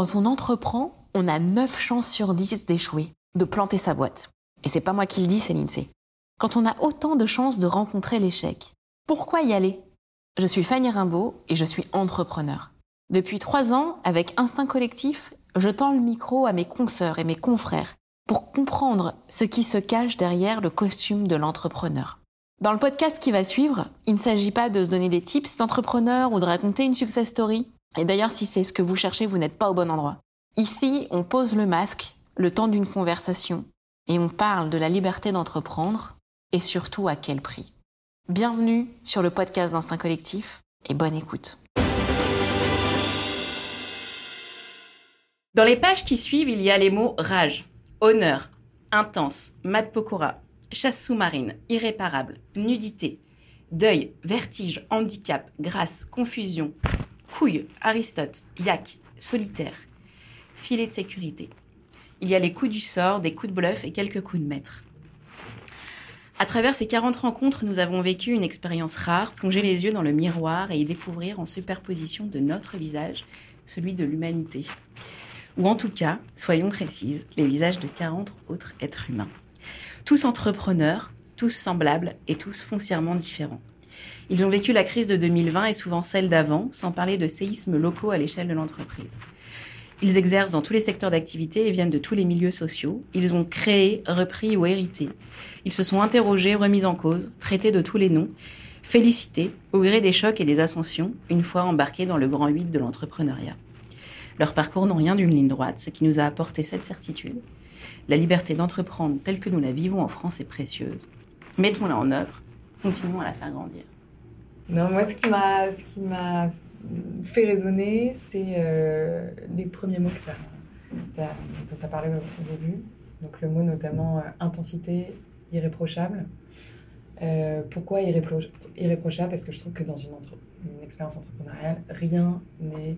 Quand on entreprend, on a 9 chances sur 10 d'échouer, de planter sa boîte. Et c'est pas moi qui le dis, c'est l'INSEE. Quand on a autant de chances de rencontrer l'échec, pourquoi y aller? Je suis Fanny Rimbaud et je suis entrepreneur. Depuis trois ans, avec Instinct Collectif, je tends le micro à mes consoeurs et mes confrères pour comprendre ce qui se cache derrière le costume de l'entrepreneur. Dans le podcast qui va suivre, il ne s'agit pas de se donner des tips d'entrepreneur ou de raconter une success story. Et d'ailleurs, si c'est ce que vous cherchez, vous n'êtes pas au bon endroit. Ici, on pose le masque le temps d'une conversation et on parle de la liberté d'entreprendre et surtout à quel prix. Bienvenue sur le podcast d'Instinct Collectif et bonne écoute. Dans les pages qui suivent, il y a les mots rage, honneur, intense, mat pokora, chasse sous-marine, irréparable, nudité, deuil, vertige, handicap, grâce, confusion, couille, Aristote, yak, solitaire, filet de sécurité. Il y a les coups du sort, des coups de bluff et quelques coups de maître. À travers ces 40 rencontres, nous avons vécu une expérience rare, plonger les yeux dans le miroir et y découvrir en superposition de notre visage celui de l'humanité. Ou en tout cas, soyons précises, les visages de 40 autres êtres humains. Tous entrepreneurs, tous semblables et tous foncièrement différents. Ils ont vécu la crise de 2020 et souvent celle d'avant, sans parler de séismes locaux à l'échelle de l'entreprise. Ils exercent dans tous les secteurs d'activité et viennent de tous les milieux sociaux. Ils ont créé, repris ou hérité. Ils se sont interrogés, remis en cause, traités de tous les noms, félicités au gré des chocs et des ascensions, une fois embarqués dans le grand huit de l'entrepreneuriat. Leurs parcours n'ont rien d'une ligne droite, ce qui nous a apporté cette certitude. La liberté d'entreprendre telle que nous la vivons en France est précieuse. Mettons-la en œuvre, continuons à la faire grandir. Non, moi, ce qui m'a, ce qui m'a fait résonner, c'est euh, les premiers mots que tu as, dont tu as parlé au début. Donc, le mot notamment euh, intensité irréprochable. Euh, pourquoi irréprochable? Parce que je trouve que dans une, expérience entrepreneuriale, rien n'est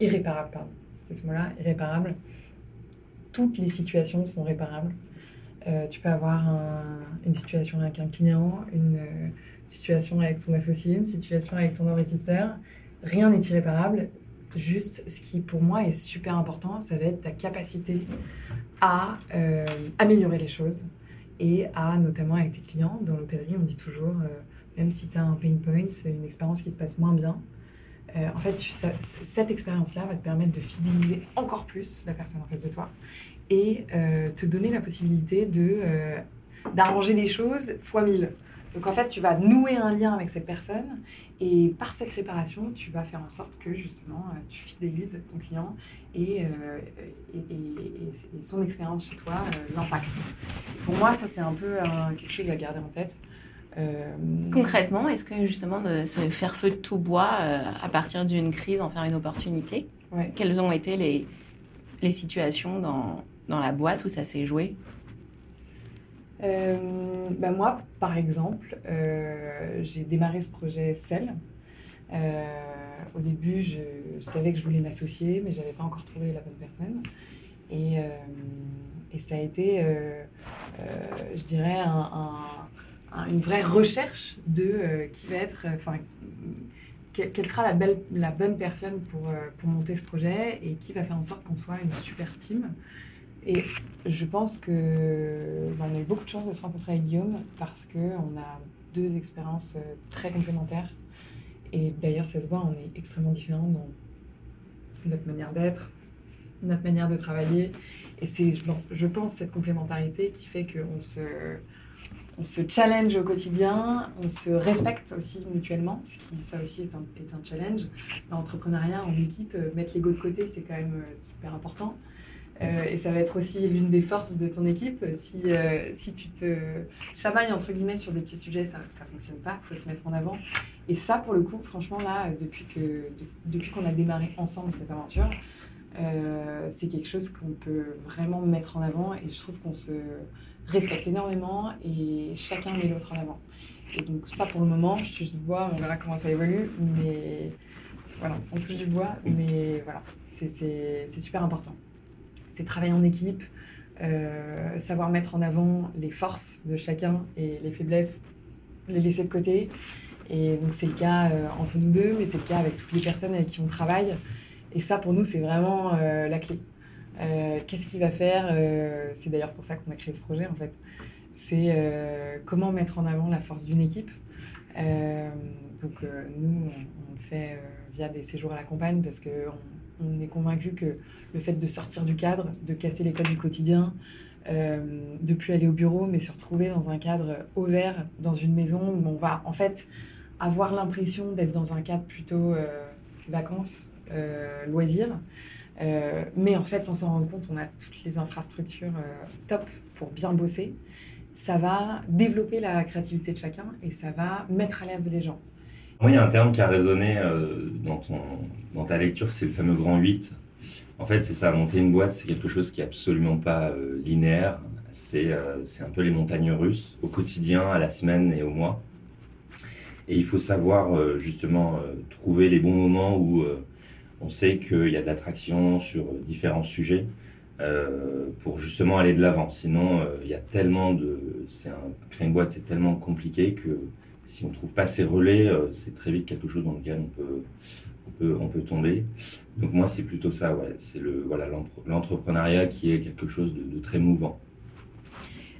irréparable. C'était ce mot-là, irréparable. Toutes les situations sont réparables. tu peux avoir une situation avec un client, une situation avec ton associé, une situation avec ton investisseur. Rien n'est irréparable. Juste, ce qui pour moi est super important, ça va être ta capacité à euh, améliorer les choses et à, notamment avec tes clients, dans l'hôtellerie, on dit toujours, euh, même si tu as un pain point, une expérience qui se passe moins bien, euh, en fait, cette expérience-là va te permettre de fidéliser encore plus la personne en face de toi et te donner la possibilité de d'arranger les choses fois mille. Donc en fait, tu vas nouer un lien avec cette personne et par cette réparation, tu vas faire en sorte que justement, euh, tu fidélises ton client et, euh, et, son expérience chez toi euh, l'impact. Pour moi, ça c'est un peu quelque chose à garder en tête. Concrètement, est-ce que justement de se faire feu de tout bois à partir d'une crise, en faire une opportunité? Quelles ont été les, les situations dans, dans la boîte où ça s'est joué? euh, bah moi, par exemple, euh, j'ai démarré ce projet seul. Euh, au début, je, savais que je voulais m'associer, mais je n'avais pas encore trouvé la bonne personne. Et, et ça a été, je dirais, un, une vraie recherche de qui va être, enfin, quelle sera la, belle, la bonne personne pour, pour monter ce projet et qui va faire en sorte qu'on soit une super team. Et je pense que bah, on a eu beaucoup de chance de se rencontrer avec Guillaume parce qu'on a deux expériences euh, très complémentaires. Et d'ailleurs, ça se voit, on est extrêmement différents dans notre manière d'être, notre manière de travailler. Et c'est, je pense, cette complémentarité qui fait qu'on se, on se challenge au quotidien, on se respecte aussi mutuellement, ce qui, ça aussi, est un, est un challenge. L'entrepreneuriat en équipe, euh, mettre l'ego de côté, c'est quand même euh, super important. Euh, et ça va être aussi l'une des forces de ton équipe. Si, euh, si tu te chamailles entre guillemets sur des petits sujets, ça ne fonctionne pas, il faut se mettre en avant. Et ça, pour le coup, franchement, là, depuis qu'on depuis qu'on a démarré ensemble cette aventure, euh, c'est quelque chose qu'on peut vraiment mettre en avant et je trouve qu'on se respecte énormément et chacun met l'autre en avant. Et donc ça, pour le moment, je touche du bois, on verra comment ça évolue, mais voilà, on touche du bois, mais voilà, c'est super important c'est travailler en équipe, euh, savoir mettre en avant les forces de chacun et les faiblesses, les laisser de côté. Et donc c'est le cas euh, entre nous deux, mais c'est le cas avec toutes les personnes avec qui on travaille. Et ça, pour nous, c'est vraiment la clé. Qu'est-ce qu'il va faire C'est d'ailleurs pour ça qu'on a créé ce projet, en fait. C'est comment mettre en avant la force d'une équipe. donc, nous, on, le fait via des séjours à la campagne parce qu'on on est convaincu que le fait de sortir du cadre, de casser les codes du quotidien, euh, de plus aller au bureau, mais se retrouver dans un cadre ouvert, dans une maison où on va en fait avoir l'impression d'être dans un cadre plutôt euh, vacances, euh, loisirs. Euh, mais en fait, sans s'en rendre compte, on a toutes les infrastructures top pour bien bosser. Ça va développer la créativité de chacun et ça va mettre à l'aise les gens. Moi, il y a un terme qui a résonné dans, ton, dans ta lecture, c'est le fameux grand 8. En fait, c'est ça, monter une boîte, c'est quelque chose qui est absolument pas euh, linéaire. Euh, c'est un peu les montagnes russes, au quotidien, à la semaine et au mois. Et il faut savoir euh, justement trouver les bons moments où on sait qu'il y a de l'attraction sur différents sujets pour justement aller de l'avant. Sinon, il y a tellement de. Créer une boîte, c'est tellement compliqué que si on ne trouve pas ces relais, c'est très vite quelque chose dans lequel on peut, on peut, on peut tomber. Donc moi, c'est plutôt ça, ouais. C'est le voilà l'entrepreneuriat qui est quelque chose de, très mouvant.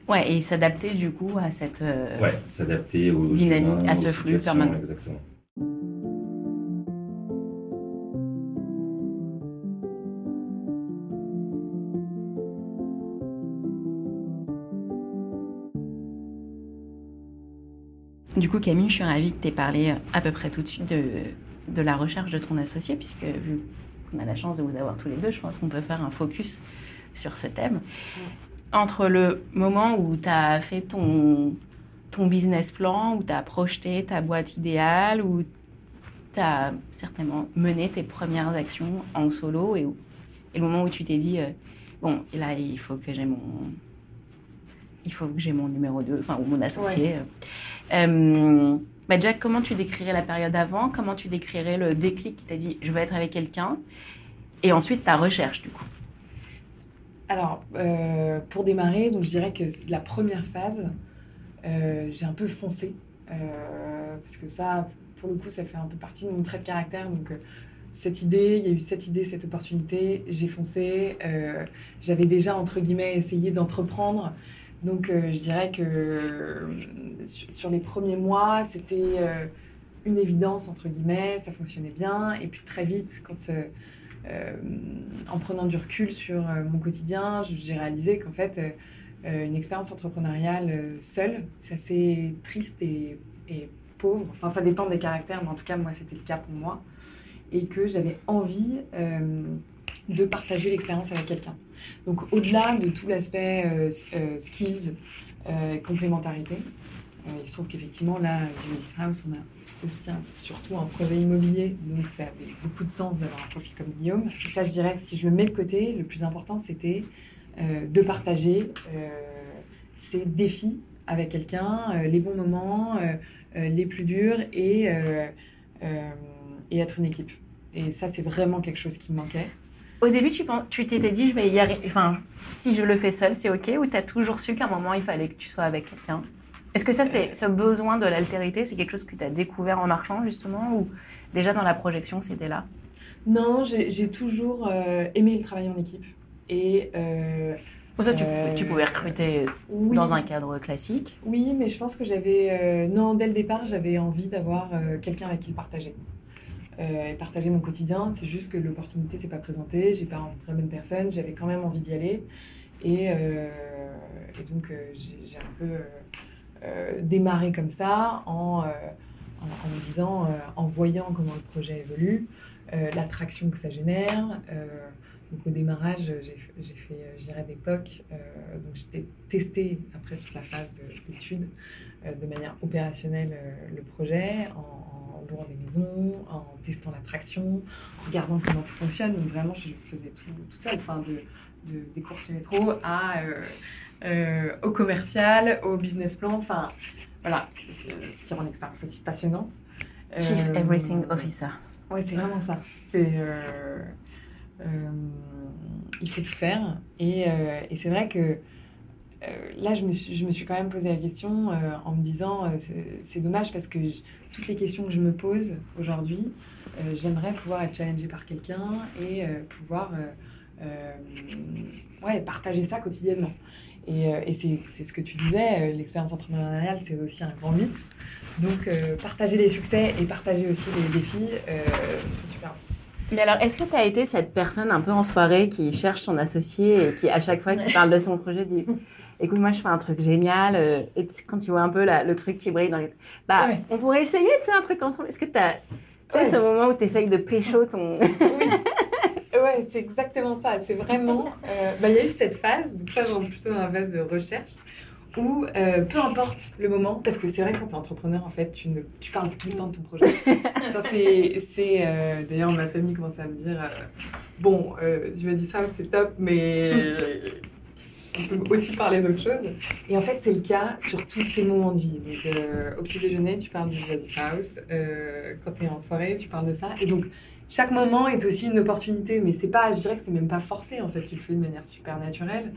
Ouais, et s'adapter du coup à cette euh, ouais, s'adapter aux dynamique, à ce flux permanent. Exactement. Du coup, Camille, je suis ravie que tu aies parlé à peu près tout de suite de, de la recherche de ton associé, puisque vu qu'on a la chance de vous avoir tous les deux, je pense qu'on peut faire un focus sur ce thème. Entre le moment où tu as fait ton, ton business plan, où tu as projeté ta boîte idéale, où tu as certainement mené tes premières actions en solo, et, et le moment où tu t'es dit, euh, bon, là, il faut que j'ai mon... Il faut que j'ai mon numéro 2, enfin, ou mon associé. Euh, bah déjà, comment tu décrirais la période avant? Comment tu décrirais le déclic qui t'a dit je veux être avec quelqu'un? Et ensuite ta recherche du coup Alors, euh, pour démarrer, donc je dirais que la première phase, euh, j'ai un peu foncé. Euh, parce que ça, pour le coup, ça fait un peu partie de mon trait de caractère. Donc, cette idée, il y a eu cette idée, cette opportunité, j'ai foncé. J'avais déjà, entre guillemets, essayé d'entreprendre. Donc euh, je dirais que euh, sur les premiers mois, c'était euh, une évidence, entre guillemets, ça fonctionnait bien. Et puis très vite, quand, en prenant du recul sur mon quotidien, j'ai réalisé qu'en fait, une expérience entrepreneuriale seule, c'est assez triste et, et, pauvre. Enfin, ça dépend des caractères, mais en tout cas, moi, c'était le cas pour moi. Et que j'avais envie de partager l'expérience avec quelqu'un. Donc au-delà de tout l'aspect euh, euh, skills, euh, complémentarité, il se trouve qu'effectivement là, Genesis House, on a aussi surtout un projet immobilier, donc ça avait beaucoup de sens d'avoir un profil comme Guillaume. ça, je dirais si je le mets de côté, le plus important, c'était de partager ces défis avec quelqu'un, les bons moments, les plus durs, et, et être une équipe. Et ça, c'est vraiment quelque chose qui me manquait. Au début, tu t'étais dit, je vais y arriver. Enfin, si je le fais seul, c'est OK Ou tu as toujours su qu'à un moment, il fallait que tu sois avec quelqu'un? Est-ce que ça, c'est ce besoin de l'altérité, c'est quelque chose que tu as découvert en marchant, justement Ou déjà dans la projection, c'était là? Non, j'ai toujours euh, aimé le travail en équipe. Et. Euh, Pour ça, tu, tu, pouvais recruter dans un cadre classique? Oui, mais je pense que j'avais. Euh, non, dès le départ, j'avais envie d'avoir quelqu'un avec qui le partager. Euh, et partager mon quotidien. C'est juste que l'opportunité s'est pas présentée, j'ai pas rencontré la bonne personne, j'avais quand même envie d'y aller. Et, euh, donc, euh, j'ai un peu démarré comme ça en, en, me disant, en voyant comment le projet évolue, l'attraction que ça génère. donc, au démarrage, j'ai fait, je dirais, des POC. donc, j'étais testé après toute la phase d'études de manière opérationnelle le projet louant des maisons, en testant l'attraction, en regardant comment tout fonctionne. Donc vraiment, je faisais tout toute seule, enfin, de, de, des courses métro à, euh, euh, au commercial, au business plan. Enfin, voilà, ce qui rend l'expérience aussi passionnante. Chief euh, Everything Officer. Ouais, c'est vraiment ça. C'est il faut tout faire. Et, et c'est vrai que euh, là, je me, suis, je me suis quand même posé la question euh, en me disant, euh, c'est dommage parce que toutes les questions que je me pose aujourd'hui, j'aimerais pouvoir être challengée par quelqu'un et pouvoir ouais, partager ça quotidiennement. Et, et c'est ce que tu disais, l'expérience entrepreneuriale, c'est aussi un grand mythe. Donc, partager les succès et partager aussi les défis sont super mais alors, est-ce que tu as été cette personne un peu en soirée qui cherche son associé et qui, à chaque fois qu'il parle de son projet, dit Écoute, moi, je fais un truc génial. Euh, et quand tu vois un peu le truc qui brille dans les. Bah, on pourrait essayer de faire un truc ensemble. Est-ce que tu as. Tu sais, ce moment où tu essayes de pécho ton. oui. Ouais, c'est exactement ça. C'est vraiment. Euh, bah, il y a eu cette phase, donc ça, j'en plutôt dans la phase de recherche, ou euh, peu importe le moment, parce que c'est vrai quand tu es entrepreneur, en fait, tu, ne, tu parles tout le temps de ton projet. c'est, euh, D'ailleurs, ma famille commence à me dire euh, Bon, tu m'as dit ça, c'est top, mais on peut aussi parler d'autre chose. Et en fait, c'est le cas sur tous tes moments de vie. Donc, au petit déjeuner, tu parles du Jazzy House. quand tu es en soirée, tu parles de ça. Et donc, chaque moment est aussi une opportunité, mais c'est pas, je dirais que c'est même pas forcé, en fait, tu le fais de manière super naturelle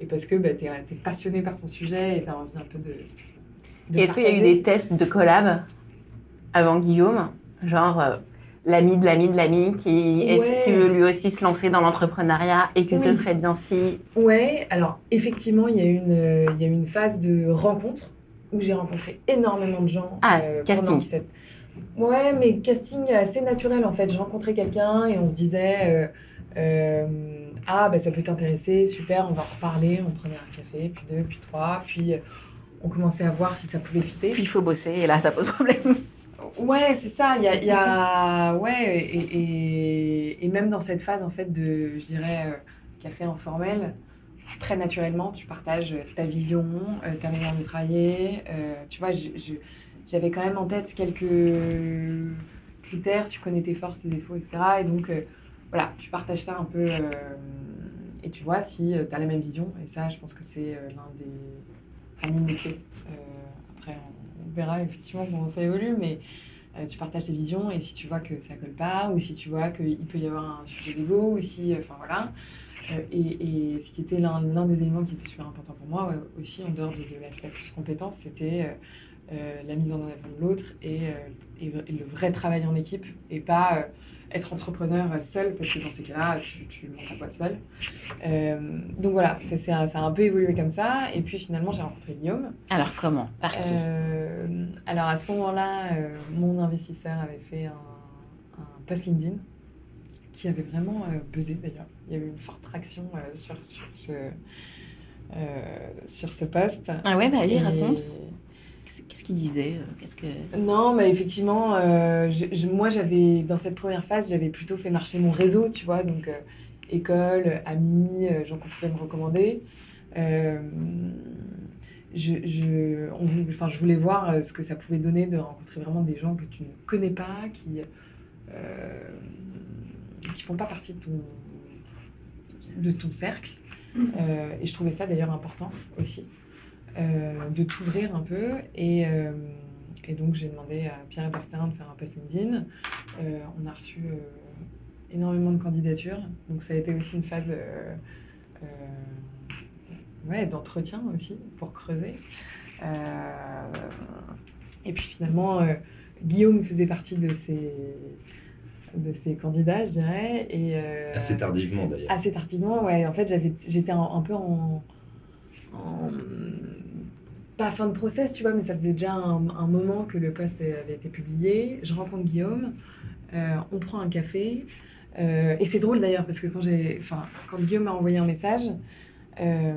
et parce que bah, tu es, passionné par ton sujet et tu as envie un peu de. Est-ce qu'il y a eu des tests de collab avant Guillaume? Genre euh, l'ami de l'ami de l'ami qui, qui veut lui aussi se lancer dans l'entrepreneuriat et que ce serait bien si. Ouais, alors effectivement, il y, a une, il y a une phase de rencontre où j'ai rencontré énormément de gens. Ah, euh, casting. Cette... Ouais, mais casting assez naturel en fait. Je rencontrais quelqu'un et on se disait. Euh, ah, bah, ça peut t'intéresser, super, on va en reparler. On prenait un café, puis deux, puis trois, puis euh, on commençait à voir si ça pouvait fitter. Puis il faut bosser, et là, ça pose problème. Ouais, c'est ça. Il y a, ouais, et, et, même dans cette phase, en fait, de, je dirais, euh, café informel, très naturellement, tu partages ta vision, euh, ta manière de travailler. tu vois, j'avais quand même en tête quelques critères. Tu connais tes forces, tes défauts, etc. Et donc, voilà, tu partages ça un peu euh, et tu vois si euh, tu as la même vision. Et ça, je pense que c'est euh, l'un des. Enfin, après, on, verra effectivement comment ça évolue, mais tu partages tes visions et si tu vois que ça colle pas, ou si tu vois qu'il peut y avoir un sujet d'ego, ou si. Enfin, voilà. Et, et, ce qui était l'un des éléments qui était super important pour moi aussi, en dehors de, l'aspect plus compétence, c'était la mise en avant de l'autre et, et, le vrai travail en équipe et pas être entrepreneur seul, parce que dans ces cas-là, tu, tu montes ta boîte seul. Euh, donc voilà, ça, ça, a un peu évolué comme ça. Et puis finalement, j'ai rencontré Guillaume. Alors comment? Par qui? Euh, Alors à ce moment-là, euh, mon investisseur avait fait un, un, post LinkedIn qui avait vraiment buzzé d'ailleurs. Il y avait une forte traction sur, sur, ce, sur ce post. Ah ouais, bah allez, raconte. Qu'est-ce qu'il disait euh, Qu'est-ce que Non, mais effectivement, euh, moi j'avais dans cette première phase, j'avais plutôt fait marcher mon réseau, tu vois, donc euh, école, amis, gens qu'on pouvait me recommander. je, je, on, enfin, je voulais voir ce que ça pouvait donner de rencontrer vraiment des gens que tu ne connais pas, qui qui font pas partie de ton de ton cercle. Mmh. et je trouvais ça d'ailleurs important aussi. Euh, de t'ouvrir un peu. Et, euh, et donc, j'ai demandé à Pierre Bersterin de faire un post LinkedIn. Euh, on a reçu énormément de candidatures. Donc, ça a été aussi une phase ouais, d'entretien aussi pour creuser. et puis finalement, Guillaume faisait partie de ces, de ces candidats, je dirais. Et, assez tardivement d'ailleurs. Assez tardivement, ouais. En fait, j'étais un, un, peu en, pas fin de process, tu vois, mais ça faisait déjà un, moment que le poste avait été publié. Je rencontre Guillaume, euh, on prend un café. Euh, et c'est drôle d'ailleurs, parce que quand, quand Guillaume m'a envoyé un message, euh,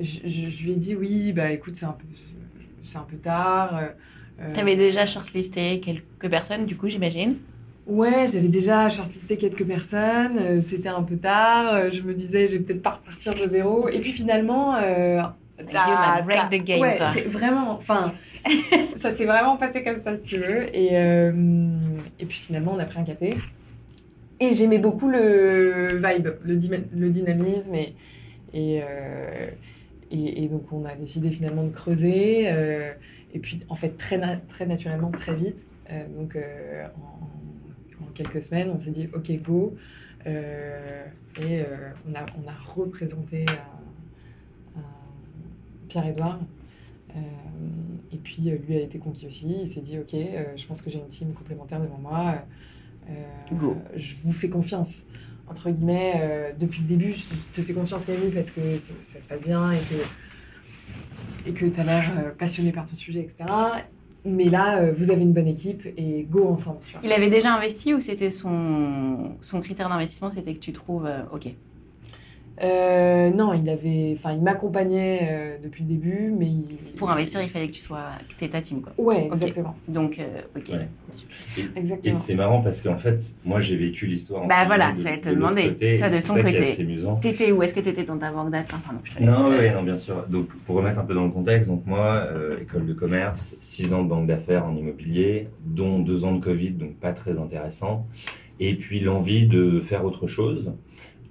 je, lui ai dit oui, bah écoute, c'est un peu, c'est un peu tard. tu avais déjà shortlisté quelques personnes, du coup, j'imagine Ouais, j'avais déjà shortlisté quelques personnes, c'était un peu tard, je me disais je vais peut-être pas repartir de zéro. Et puis finalement, break the game. Ouais, c'est vraiment. Enfin, ça s'est vraiment passé comme ça, si tu veux. Et, euh, et puis finalement, on a pris un café. Et j'aimais beaucoup le vibe, le, le dynamisme. Et, et, euh, et, et, donc, on a décidé finalement de creuser. Euh, et puis, en fait, très, très naturellement, très vite. donc, en, en, quelques semaines, on s'est dit, OK, go. et on, a, on a représenté. Pierre-Edouard. Euh, et puis euh, lui a été conquis aussi. Il s'est dit Ok, euh, je pense que j'ai une team complémentaire devant moi. Go. Je vous fais confiance. Entre guillemets, depuis le début, je te fais confiance, Camille, parce que ça, ça se passe bien et que, et que tu as l'air passionné par ton sujet, etc. Mais là, vous avez une bonne équipe et go ensemble. Tu vois. Il avait déjà investi ou c'était son, son critère d'investissement, c'était que tu trouves OK euh, non, il avait, enfin, il m'accompagnait euh, depuis le début, mais il... pour investir, il fallait que tu sois, que ta team, quoi. Ouais, exactement. Donc, euh, ok. Ouais. Et, Exactement. et c'est marrant parce qu'en fait, moi j'ai vécu l'histoire. Bah voilà, guillemets, j'allais te de demander. côté, Toi, de c'est ton ça côté. assez amusant. T'étais où? Est-ce que t'étais dans ta banque d'affaires Enfin, non. Non, oui, non, bien sûr. Donc, pour remettre un peu dans le contexte, donc moi, euh, école de commerce, 6 ans de banque d'affaires en immobilier, dont 2 ans de Covid, donc pas très intéressant. Et puis l'envie de faire autre chose.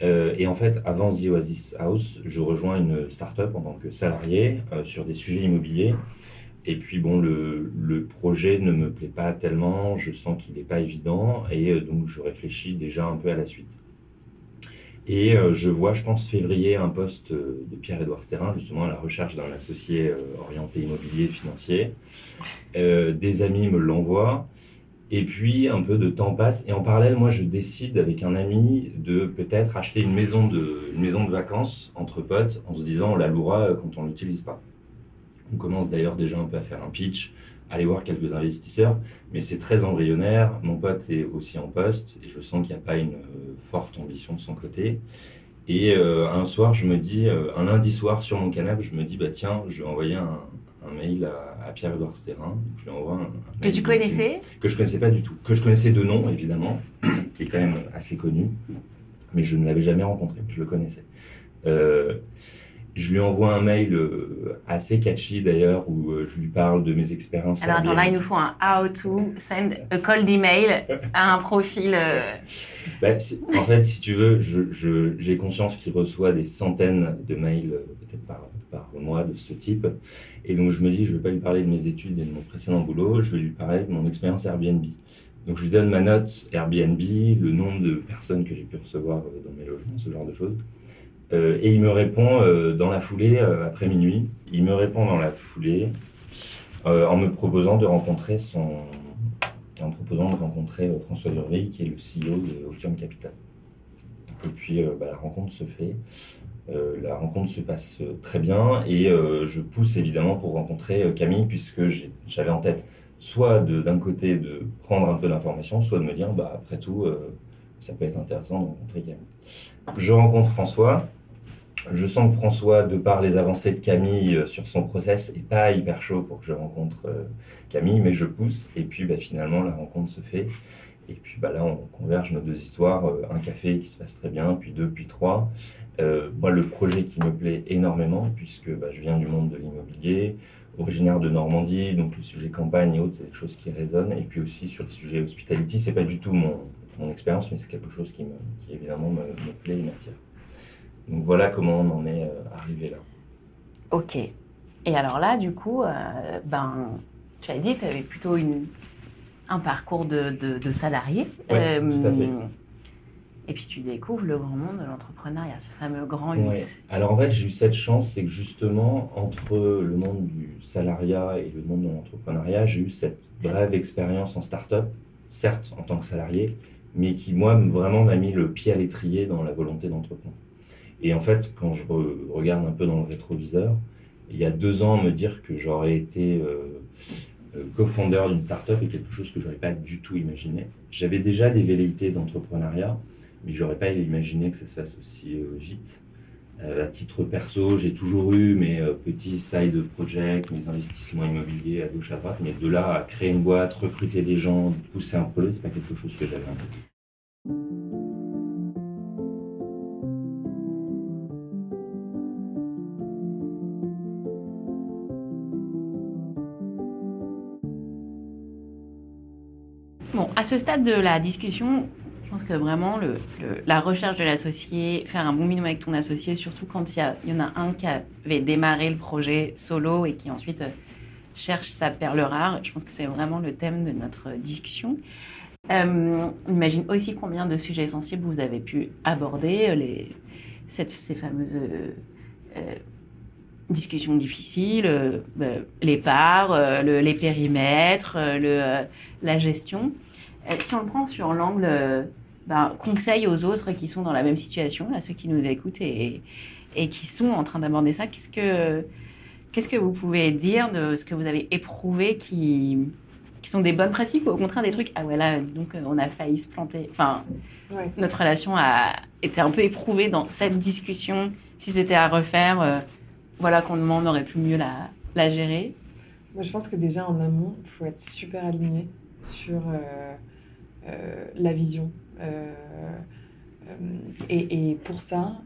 Euh, et en fait, avant The Oasis House, je rejoins une start-up en tant que salarié euh, sur des sujets immobiliers. Et puis bon, le, projet ne me plaît pas tellement, je sens qu'il n'est pas évident, et euh, donc je réfléchis déjà un peu à la suite. Et je vois, je pense, février, un poste de Pierre-Édouard Sterrin, justement à la recherche d'un associé orienté immobilier financier. Des amis me l'envoient. Et puis, un peu de temps passe. Et en parallèle, moi, je décide avec un ami de peut-être acheter une maison de, une maison de vacances entre potes en se disant on la louera quand on l'utilise pas. On commence d'ailleurs déjà un peu à faire un pitch, aller voir quelques investisseurs, mais c'est très embryonnaire. Mon pote est aussi en poste et je sens qu'il n'y a pas une euh, forte ambition de son côté. Et euh, un soir, je me dis, euh, un lundi soir sur mon canapé, je me dis, bah tiens, je vais envoyer un, un mail à, à Pierre-Edouard Sterrin. Je lui envoie un, un Que tu connaissais que je connaissais pas du tout, que je connaissais de nom évidemment, qui est quand même assez connu, mais je ne l'avais jamais rencontré, je le connaissais. Euh, je lui envoie un mail euh, assez catchy d'ailleurs où euh, je lui parle de mes expériences. Alors attends, là, il nous faut un how to send a cold email à un profil. euh, Bah, en fait, si tu veux, je- je- j'ai conscience qu'il reçoit des centaines de mails, peut-être par, par mois, de ce type. Et donc, je me dis, je ne vais pas lui parler de mes études et de mon précédent boulot, je vais lui parler de mon expérience Airbnb. Donc, je lui donne ma note Airbnb, le nombre de personnes que j'ai pu recevoir dans mes logements, ce genre de choses. Euh, et il me répond euh, dans la foulée, euh, après minuit, il me répond dans la foulée en me proposant de rencontrer son, en proposant de rencontrer François Durville, qui est le CEO de Opium Capital. Et puis bah, la rencontre se fait, la rencontre se passe très bien et je pousse évidemment pour rencontrer Camille puisque j'avais en tête soit d'un côté de prendre un peu d'informations, soit de me dire bah après tout ça peut être intéressant de rencontrer Camille. Je rencontre François. Je sens que François, de par les avancées de Camille euh, sur son process, est pas hyper chaud pour que je rencontre euh, Camille, mais je pousse. Et puis bah, finalement, la rencontre se fait. Et puis bah, là, on converge nos deux histoires. euh, un café qui se passe très bien, puis deux, puis trois. Moi, le projet qui me plaît énormément, puisque bah, je viens du monde de l'immobilier, originaire de Normandie, donc le sujet campagne et autres, c'est des choses qui résonnent. Et puis aussi sur le sujet hospitality, c'est pas du tout mon, expérience, mais c'est quelque chose qui, me, évidemment me, me plaît et m'attire. Donc voilà comment on en est euh, arrivé là. Ok. Et alors là, du coup, euh, ben, tu as dit que tu avais plutôt une, un parcours de, de, de salarié. Ouais, tout à fait. Et puis tu découvres le grand monde de l'entrepreneuriat, ce fameux grand 8. Ouais. Alors en fait, j'ai eu cette chance, c'est que justement, entre le monde du salariat et le monde de l'entrepreneuriat, j'ai eu cette brève expérience en start-up, certes en tant que salarié, mais qui, moi, vraiment m'a mis le pied à l'étrier dans la volonté d'entreprendre. Et en fait, quand je re- regarde un peu dans le rétroviseur, il y a deux ans, me dire que j'aurais été euh, euh, co-founder d'une start-up est quelque chose que j'aurais pas du tout imaginé. J'avais déjà des velléités d'entrepreneuriat, mais j'aurais pas imaginé que ça se fasse aussi euh, vite. Euh, à titre perso, j'ai toujours eu mes petits side projects, mes investissements immobiliers à gauche à droite, mais de là à créer une boîte, recruter des gens, pousser un projet, c'est pas quelque chose que j'avais à ce stade de la discussion, je pense que vraiment la recherche de l'associé, faire un bon binôme avec ton associé, surtout quand il y, en a un qui avait démarré le projet solo et qui ensuite euh, cherche sa perle rare, je pense que c'est vraiment le thème de notre discussion. Euh, on imagine aussi combien de sujets sensibles vous avez pu aborder, euh, ces fameuses euh, euh, discussions difficiles, euh, euh, les parts, euh, le- les périmètres, euh, euh, la gestion. Euh, si on le prend sur l'angle euh, ben, conseil aux autres qui sont dans la même situation, à ceux qui nous écoutent et, et qui sont en train d'aborder ça, qu'est-ce que, qu'est-ce que vous pouvez dire de ce que vous avez éprouvé qui, qui sont des bonnes pratiques ou au contraire des trucs, ah ouais là, donc on a failli se planter. Enfin, Ouais. notre relation a été un peu éprouvée dans cette discussion. Si c'était à refaire, euh, voilà comment on aurait pu mieux la, la gérer. Moi, je pense que déjà en amont, il faut être super aligné sur euh, euh, la vision. Euh, et, et pour ça,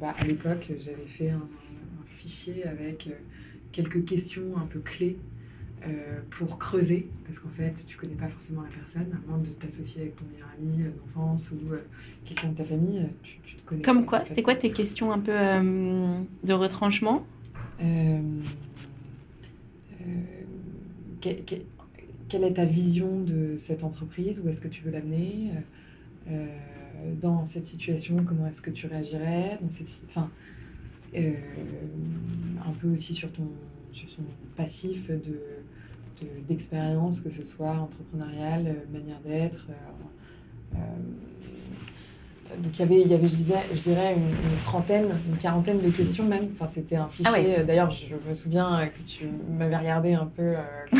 bah, à l'époque, j'avais fait un, un fichier avec quelques questions un peu clés euh, pour creuser, parce qu'en fait, tu connais pas forcément la personne, à moins de t'associer avec ton meilleur ami euh, d'enfance ou euh, quelqu'un de ta famille, tu, tu te connais. Comme quoi C'était quoi tes questions un peu de retranchement? Que- que- quelle est ta vision de cette entreprise? Où est-ce que tu veux l'amener? Euh, Dans cette situation, comment est-ce que tu réagirais? Dans cette, si- enfin, euh, Un peu aussi sur ton sur passif de, de- d'expérience, que ce soit entrepreneuriale, euh, manière d'être. euh, donc il y avait, il y avait je, disais, je dirais, une, une trentaine, une quarantaine de questions même. Enfin, c'était un fichier. Ah ouais. euh, D'ailleurs, je me souviens que tu m'avais regardé un peu. que-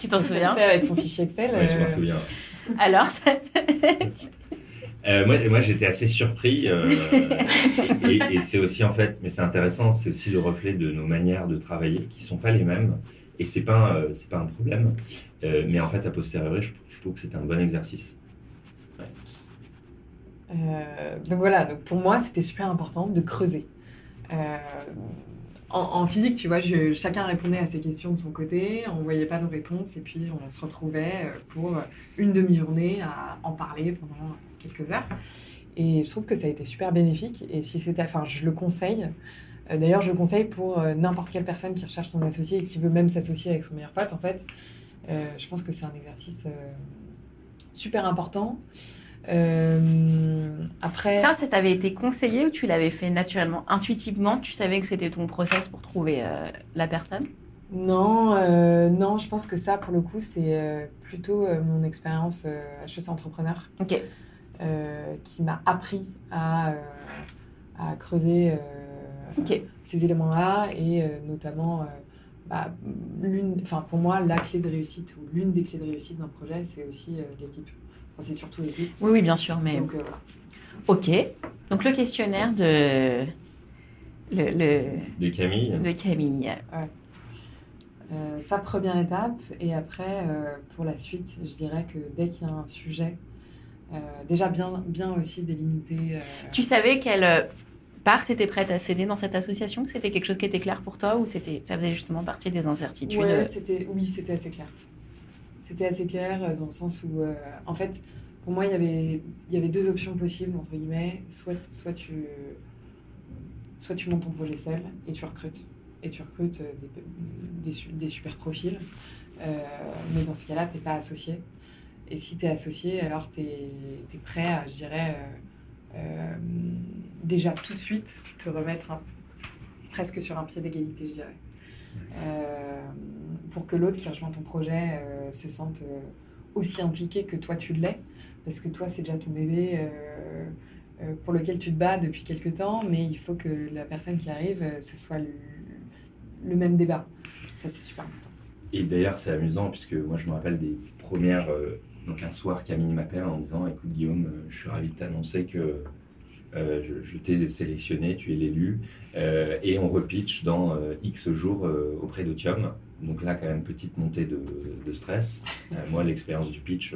Tu t'en souviens fait avec son fichier Excel. Ouais, je m'en euh, souviens. Alors, ça- Euh, moi, moi j'étais assez surpris. euh, et et c'est aussi, en fait, mais c'est intéressant, c'est aussi le reflet de nos manières de travailler qui sont pas les mêmes. Et c'est pas, un, euh, c'est pas un problème. Euh, mais en fait, a posteriori, je, je trouve que c'est un bon exercice. Euh, donc voilà, donc pour moi, c'était super important de creuser. En, physique, tu vois, chacun répondait à ses questions de son côté, on voyait pas nos réponses, et puis on se retrouvait euh, pour une demi-journée à en parler pendant quelques heures. Et je trouve que ça a été super bénéfique, et si c'était, enfin, je le conseille. Euh, D'ailleurs, je le conseille pour euh, n'importe quelle personne qui recherche son associé et qui veut même s'associer avec son meilleur pote. En fait, je pense que c'est un exercice super important. Euh, après, ça, ça t'avait été conseillé ou tu l'avais fait naturellement, intuitivement Tu savais que c'était ton process pour trouver euh, la personne? Non, euh, non, je pense que ça, pour le coup, c'est euh, plutôt mon expérience HEC entrepreneur Ok. qui m'a appris à, à creuser ces éléments-là et notamment, bah, l'une, enfin pour moi, la clé de réussite ou l'une des clés de réussite d'un projet, c'est aussi l'équipe. Enfin, c'est surtout l'équipe. Oui, oui, bien sûr, mais Donc euh, voilà. ok. Donc le questionnaire de le, le- De Camille, de Camille. Euh, sa première étape. Et après, euh, pour la suite, je dirais que dès qu'il y a un sujet, euh, déjà bien, bien aussi délimité. euh, Tu savais quelle part était prête à céder dans cette association? C'était quelque chose qui était clair pour toi ou c'était ça faisait justement partie des incertitudes ouais, oui, c'était assez clair. C'était assez clair euh, dans le sens où, euh, en fait, pour moi, il y avait, il y avait deux options possibles, entre guillemets. Soit, soit, tu, soit tu montes ton projet seul et tu recrutes. Et tu recrutes euh, des, des, su- des super profils. Mais dans ce cas-là, tu n'es pas associé. Et si tu es associé, alors tu es, prêt à, je dirais, déjà tout de suite te remettre presque sur un pied d'égalité, je dirais. Euh, pour que l'autre qui rejoint ton projet euh, se sente euh, aussi impliqué que toi tu l'es, parce que toi c'est déjà ton bébé pour lequel tu te bats depuis quelques temps, mais il faut que la personne qui arrive, ce soit le, le même débat. Ça c'est super important. Et d'ailleurs, c'est amusant puisque moi, je me rappelle des premières. donc, un soir, Camille m'appelle en disant Écoute, Guillaume, je suis ravi de t'annoncer que euh, je, t'ai sélectionné, tu es l'élu. Euh, et on repitch dans euh, X jours auprès d'Otium. Donc là, quand même, petite montée de, stress. Moi, l'expérience du pitch,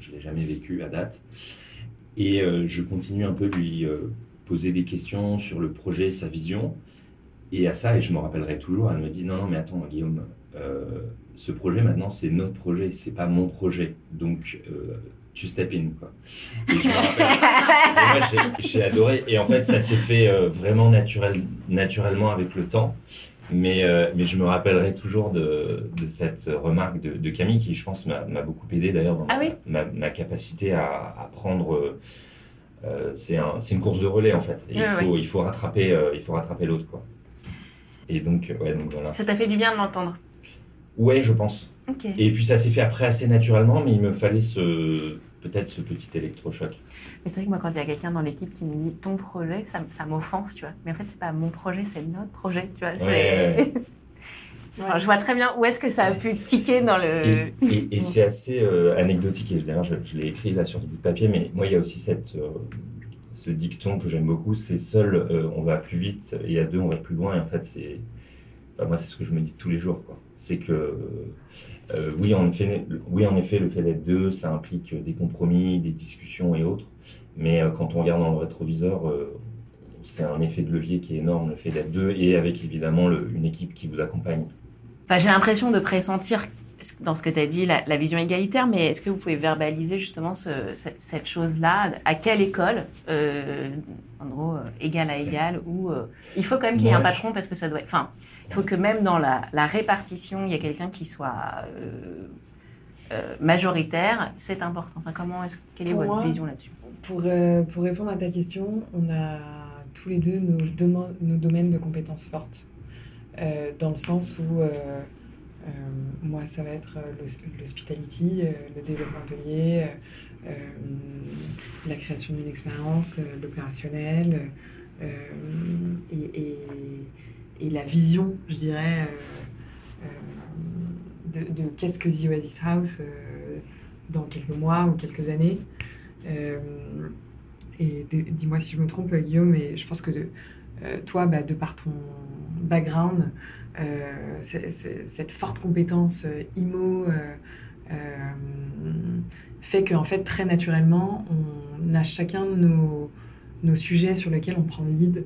je ne l'ai jamais vécu à date. Et je continue un peu de lui poser des questions sur le projet, sa vision. Et à ça, et je me rappellerai toujours, elle me dit Non, non, mais attends, Guillaume, ce projet maintenant, c'est notre projet, c'est pas mon projet. Donc, tu step in. Quoi. Et je me rappelle- et moi, j'ai- j'ai adoré. Et en fait, ça s'est fait euh, vraiment naturel, naturellement avec le temps. Mais, euh, mais je me rappellerai toujours de, de cette remarque de, de Camille qui, je pense, m'a m'a beaucoup aidé d'ailleurs dans Ah ma, oui ma, ma capacité à, à prendre. euh, c'est un, c'est une course de relais en fait. Et il, Ouais, faut, il faut rattraper, euh, il faut rattraper l'autre quoi. Et donc, ouais, donc voilà. Ça t'a fait du bien de l'entendre? Ouais, je pense. Ok. Et puis ça s'est fait après assez naturellement, mais il me fallait ce peut-être ce petit électrochoc. Mais c'est vrai que moi, quand il y a quelqu'un dans l'équipe qui me dit ton projet, ça, ça m'offense, tu vois. Mais en fait, c'est pas mon projet, c'est notre projet, tu vois. Ouais. Enfin, je vois très bien où est-ce que ça a pu tiquer dans le. Et, et- et c'est assez euh, anecdotique, et d'ailleurs je, je l'ai écrit là sur du bout de papier, mais moi il y a aussi cette, euh, ce dicton que j'aime beaucoup, c'est seul euh, on va plus vite et à deux on va plus loin, et en fait c'est, enfin, moi c'est ce que je me dis tous les jours, quoi. C'est que euh, oui, en effet, oui en effet le fait d'être deux, ça implique des compromis, des discussions et autres, mais euh, quand on regarde dans le rétroviseur, euh, c'est un effet de levier qui est énorme, le fait d'être deux, et avec évidemment le- une équipe qui vous accompagne. J'ai l'impression de pressentir dans ce que tu as dit la, la vision égalitaire, mais est-ce que vous pouvez verbaliser justement ce- ce- cette chose-là? À quelle école euh, En gros, euh, égal à égal Ou euh, il faut quand même qu'il y ait un patron parce que ça doit. Enfin, il faut que même dans la, la répartition, il y ait quelqu'un qui soit majoritaire. C'est important. Enfin, comment est-ce quelle est Pour votre moi, vision là-dessus? Pour, euh, pour répondre à ta question, on a tous les deux nos, nos domaines de compétences fortes. Euh, dans le sens où moi, ça va être euh, l'hos- l'hospitality, euh, le développement hôtelier, euh, euh, la création d'une expérience, euh, l'opérationnel euh, et, la vision, je dirais, euh, euh, de, qu'est-ce que The Oasis House euh, dans quelques mois ou quelques années. Euh, et dis-moi si je me trompe, Guillaume, mais je pense que euh, toi, bah, de par ton background, euh, cette forte compétence euh, IMO euh, euh, fait qu'en fait, très naturellement, on a chacun nos, nos sujets sur lesquels on prend le lead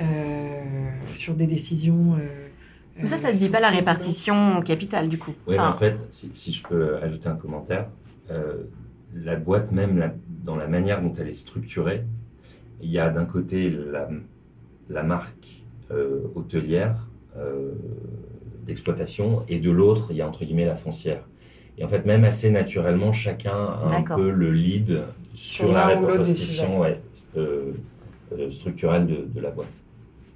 euh, sur des décisions. euh, Mais ça, euh, ça ne dit pas la sourcées, répartition capitale du coup. Oui, mais en fait, si, si je peux ajouter un commentaire, euh, la boîte même, la- dans la manière dont elle est structurée, il y a d'un côté la, la marque euh, hôtelière euh, d'exploitation et de l'autre, il y a entre guillemets la foncière. Et en fait, même assez naturellement, chacun a un peu le lead sur Sur la ouais, euh, euh, structurelle de, de la boîte.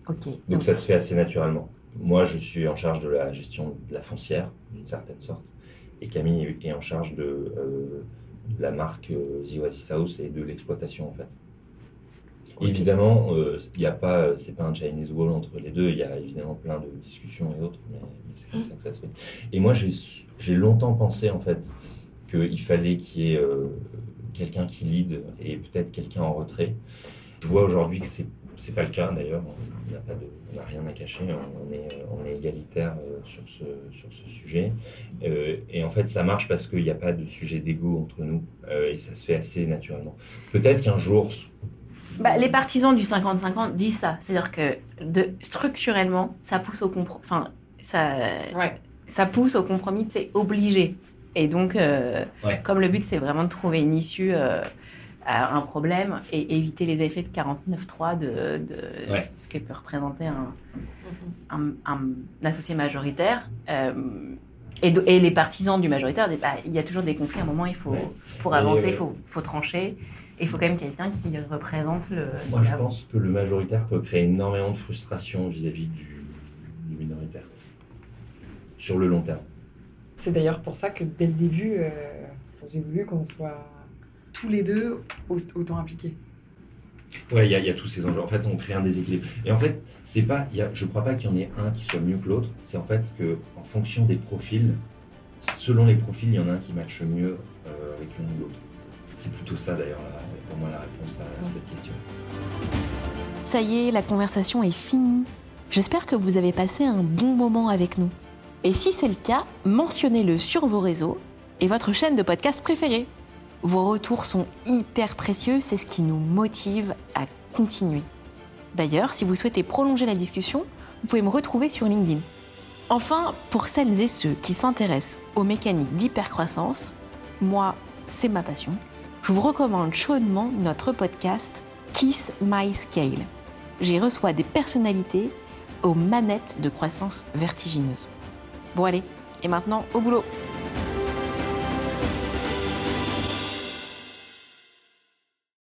Donc Donc, ça se fait assez naturellement. Moi, je suis en charge de la gestion de la foncière, d'une certaine sorte, et Camille est en charge de, euh, de la marque euh, The Oasis House et de l'exploitation en fait. Évidemment, euh, il n'y a pas, euh, c'est pas un Chinese wall entre les deux. Il y a évidemment plein de discussions et autres, mais, c'est comme ça que ça se fait. Et moi, j'ai longtemps pensé en fait qu'il fallait qu'il y ait euh, quelqu'un qui lead et peut-être quelqu'un en retrait. Je vois aujourd'hui que c'est c'est pas le cas d'ailleurs. On n'a rien à cacher. On est, euh, égalitaire euh, sur ce sujet. Euh, et en fait, ça marche parce qu'il n'y a pas de sujet d'ego entre nous euh, et ça se fait assez naturellement. Peut-être qu'un jour, bah, les partisans du 50-50 disent ça. C'est-à-dire que de, structurellement, ça pousse au compromis. Enfin, ça, Ouais. ça pousse au compromis, c'est obligé. Et donc, euh, Ouais. comme le but, c'est vraiment de trouver une issue euh, à un problème et éviter les effets de 49.3 de, de Ouais. ce que peut représenter un, un, un associé majoritaire. euh, et, les partisans du majoritaire, bah, il y a toujours des conflits. À un moment, il faut, pour avancer, il faut, faut trancher. Et il faut quand même quelqu'un qui représente le. moi, je pense que le majoritaire peut créer énormément de frustration vis-à-vis du, du minoritaire sur le long terme. C'est d'ailleurs pour ça que dès le début, euh, j'ai voulu qu'on soit tous les deux au- autant impliqués. Ouais, il y, a- il y a tous ces enjeux. En fait, on crée un déséquilibre. Et en fait, c'est pas, y a, je crois pas qu'il y en ait un qui soit mieux que l'autre. C'est en fait que, en fonction des profils, selon les profils, il y en a un qui matche mieux euh, avec l'un ou l'autre. C'est plutôt ça d'ailleurs, pour moi, la réponse à, à cette question. Ça y est, la conversation est finie. J'espère que vous avez passé un bon moment avec nous. Et si c'est le cas, mentionnez-le sur vos réseaux et votre chaîne de podcast préférée. Vos retours sont hyper précieux, c'est ce qui nous motive à continuer. D'ailleurs, si vous souhaitez prolonger la discussion, vous pouvez me retrouver sur LinkedIn. Enfin, pour celles et ceux qui s'intéressent aux mécaniques d'hypercroissance, moi, c'est ma passion. Je vous recommande chaudement notre podcast Kiss My Scale. J'y reçois des personnalités aux manettes de croissance vertigineuse. Bon allez, et maintenant au boulot